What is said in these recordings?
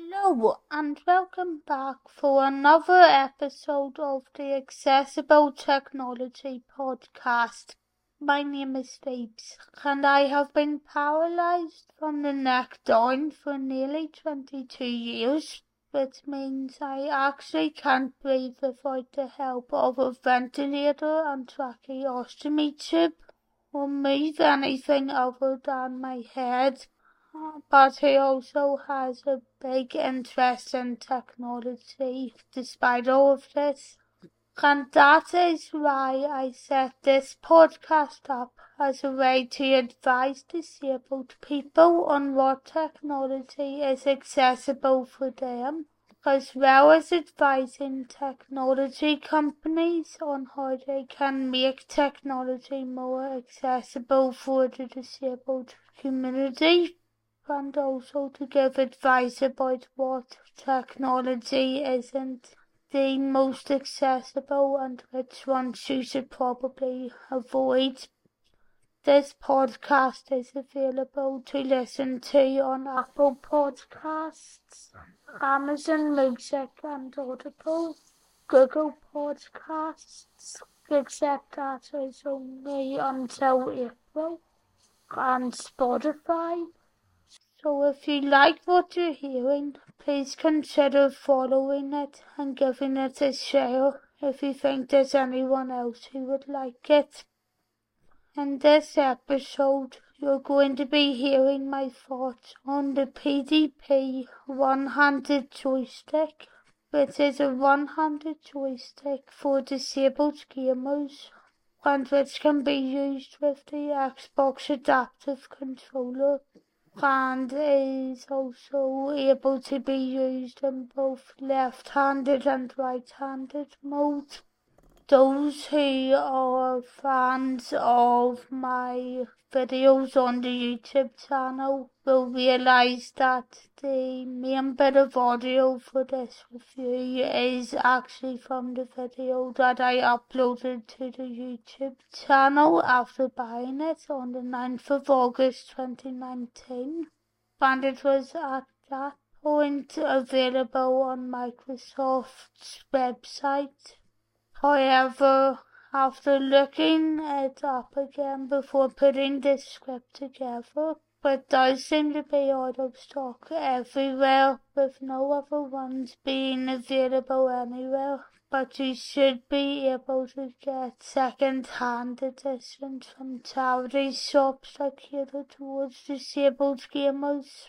Hello and welcome back for another episode of the Accessible Technology Podcast. My name is Phoebs and I have been paralysed from the neck down for nearly 22 years, which means I actually can't breathe without the help of a ventilator and tracheostomy tube or move anything other than my head but he also has a big interest in technology despite all of this. And that is why I set this podcast up as a way to advise disabled people on what technology is accessible for them, as well as advising technology companies on how they can make technology more accessible for the disabled community and also to give advice about what technology isn't the most accessible and which ones you should probably avoid. This podcast is available to listen to on Apple Podcasts, Amazon Music and Audible, Google Podcasts, except that is only until April, and Spotify. So if you like what you're hearing, please consider following it and giving it a share if you think there's anyone else who would like it. In this episode, you're going to be hearing my thoughts on the PDP one-handed joystick, which is a one-handed joystick for disabled gamers and which can be used with the Xbox Adaptive Controller and is also able to be used in both left-handed and right-handed mode. Those who are fans of my videos on the YouTube channel will realise that the main bit of audio for this review is actually from the video that I uploaded to the YouTube channel after buying it on the 9th of August 2019 and it was at that point available on Microsoft's website. However, after looking it up again before putting this script together, it does seem to be out of stock everywhere, with no other ones being available anywhere. But you should be able to get second-hand editions from charity shops that cater towards disabled gamers.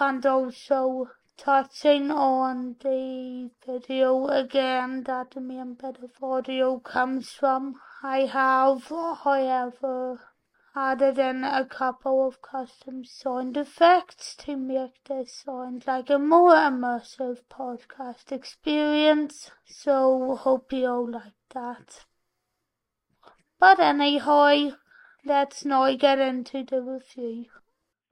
And also touching on the video again that the main bit of audio comes from. I have, however, added in a couple of custom sound effects to make this sound like a more immersive podcast experience, so hope you all like that. But anyhow, let's now get into the review.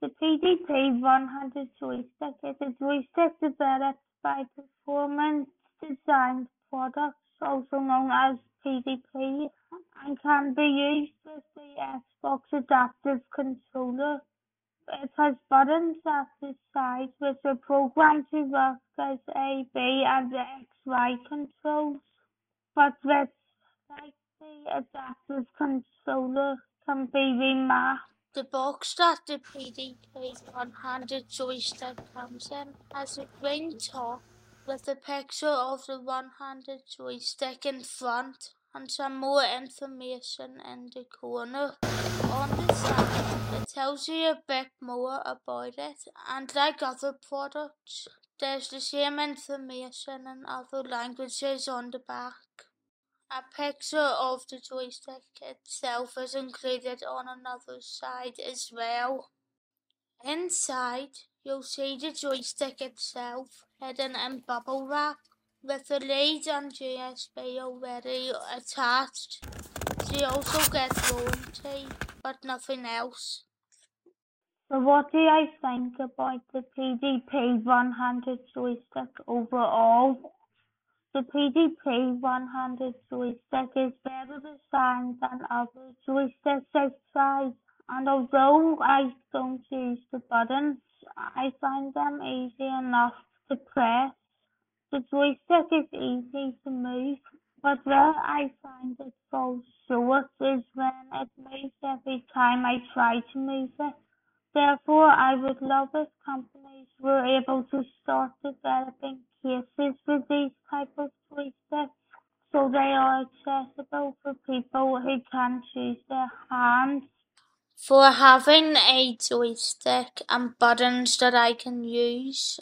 The PDP one-handed joystick is a joystick developed by Performance Design Products, also known as PDP, and can be used with the Xbox Adaptive Controller. It has buttons at the sides which are programmed to work as A, B and the XY controls, but which, like the Adaptive Controller, can be remapped the box that the PDP one-handed joystick comes in has a green top with a picture of the one-handed joystick in front and some more information in the corner. On the side, it tells you a bit more about it and like other products, there's the same information in other languages on the back. A picture of the joystick itself is included on another side as well. Inside, you'll see the joystick itself hidden in bubble wrap with the lead and USB already attached. You also get warranty, but nothing else. So what do I think about the PDP one-handed joystick overall? The PDP one-handed joystick is better designed than other joysticks I've and although I don't use the buttons, I find them easy enough to press. The joystick is easy to move, but where I find it falls short is when it moves every time I try to move it. Therefore, I would love if companies were able to start developing cases for these type of joysticks so they are accessible for people who can't use their hands. For having a joystick and buttons that I can use,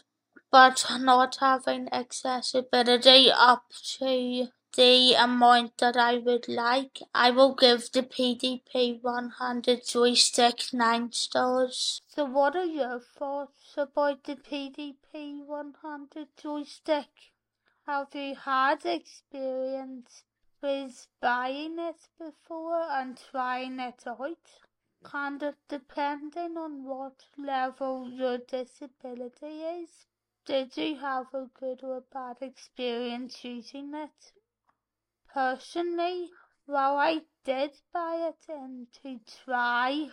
but not having accessibility up to the amount that I would like, I will give the PDP one-handed joystick 9 stars. So what are your thoughts about the PDP one-handed joystick? Have you had experience with buying it before and trying it out? Kind of depending on what level your disability is. Did you have a good or bad experience using it? Personally, while I did buy it and to try,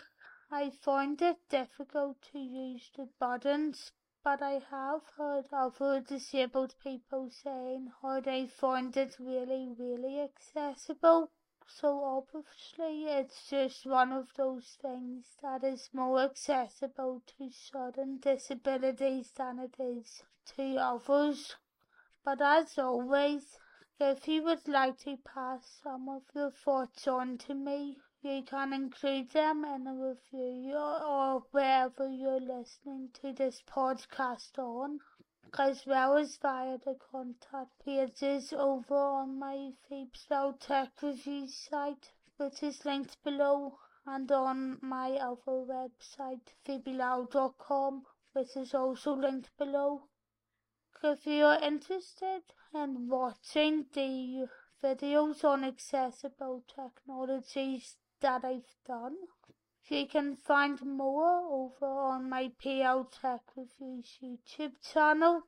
I found it difficult to use the buttons, but I have heard other disabled people saying how they find it really, really accessible. So obviously it's just one of those things that is more accessible to certain disabilities than it is to others. But as always, if you would like to pass some of your thoughts on to me, you can include them in a review or wherever you're listening to this podcast on, as well as via the contact pages over on my Phoebs Lyle Tech Review site, which is linked below, and on my other website, phoebelow.com, which is also linked below. If you're interested in watching the videos on accessible technologies that I've done, you can find more over on my PL Tech Reviews YouTube channel.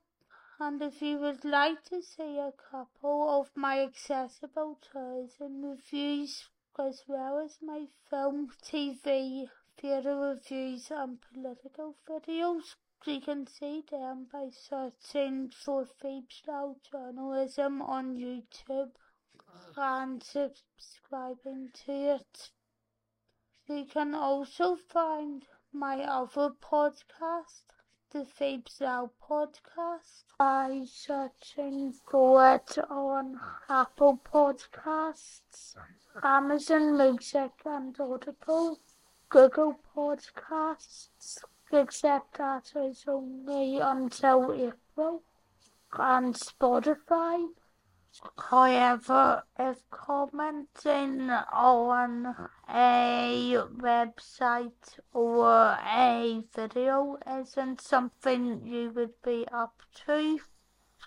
And if you would like to see a couple of my accessible tours and reviews, as well as my film, TV, theatre reviews and political videos, you can see them by searching for Phoebs Lyle Journalism on YouTube and subscribing to it. You can also find my other podcast, the Phoebs Lyle Podcast, by searching for it on Apple Podcasts, Amazon Music and Audible, Google Podcasts, except that it's only until April, and Spotify. However, if commenting on a website or a video isn't something you would be up to,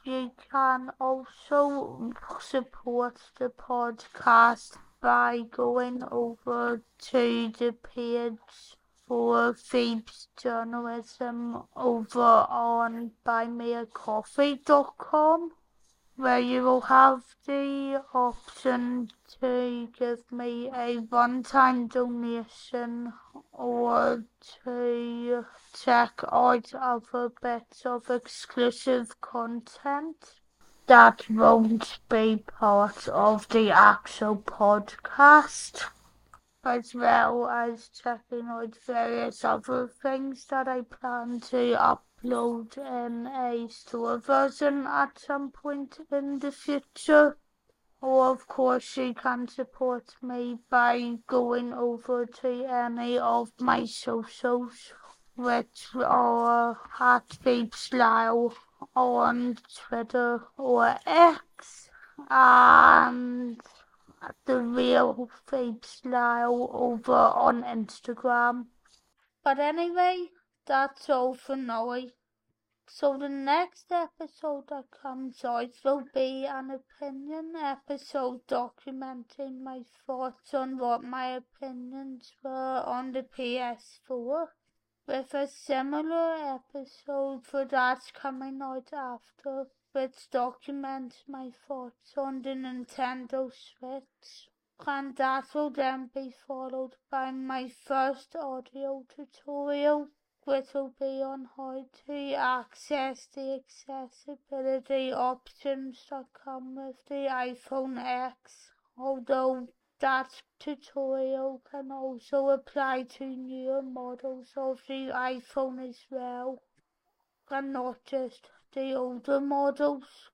you can also support the podcast by going over to the page for Phoebs Journalism over on buymeacoffee.com where you will have the option to give me a one-time donation or to check out other bits of exclusive content that won't be part of the actual podcast as well as checking out various other things that I plan to upload in a store version at some point in the future. Or of course you can support me by going over to any of my socials which are at Phoebslyle on Twitter or X and the real Phoebslyle over on Instagram. But anyway, that's all for now. So the next episode that comes out will be an opinion episode documenting my thoughts on what my opinions were on the PS4 with a similar episode for that coming out after which documents my thoughts on the Nintendo Switch, and that will then be followed by my first audio tutorial, which will be on how to access the accessibility options that come with the iPhone X, although that tutorial can also apply to newer models of the iPhone as well, and not just the older models.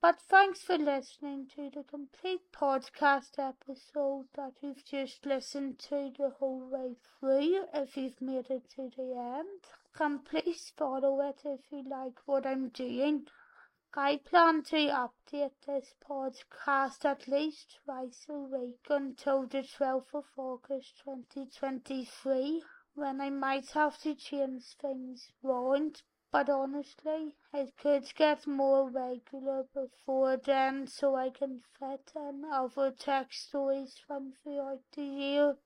But thanks for listening to the complete podcast episode that you've just listened to the whole way through. If you've made it to the end, and please follow it if you like what I'm doing. I plan to update this podcast at least twice a week until the 12th of August 2023, when I might have to change things round but honestly, it could get more regular before then so I can fit in other tech stories from throughout the year.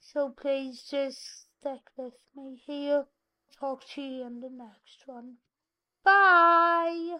So please just stick with me here. Talk to you in the next one. Bye!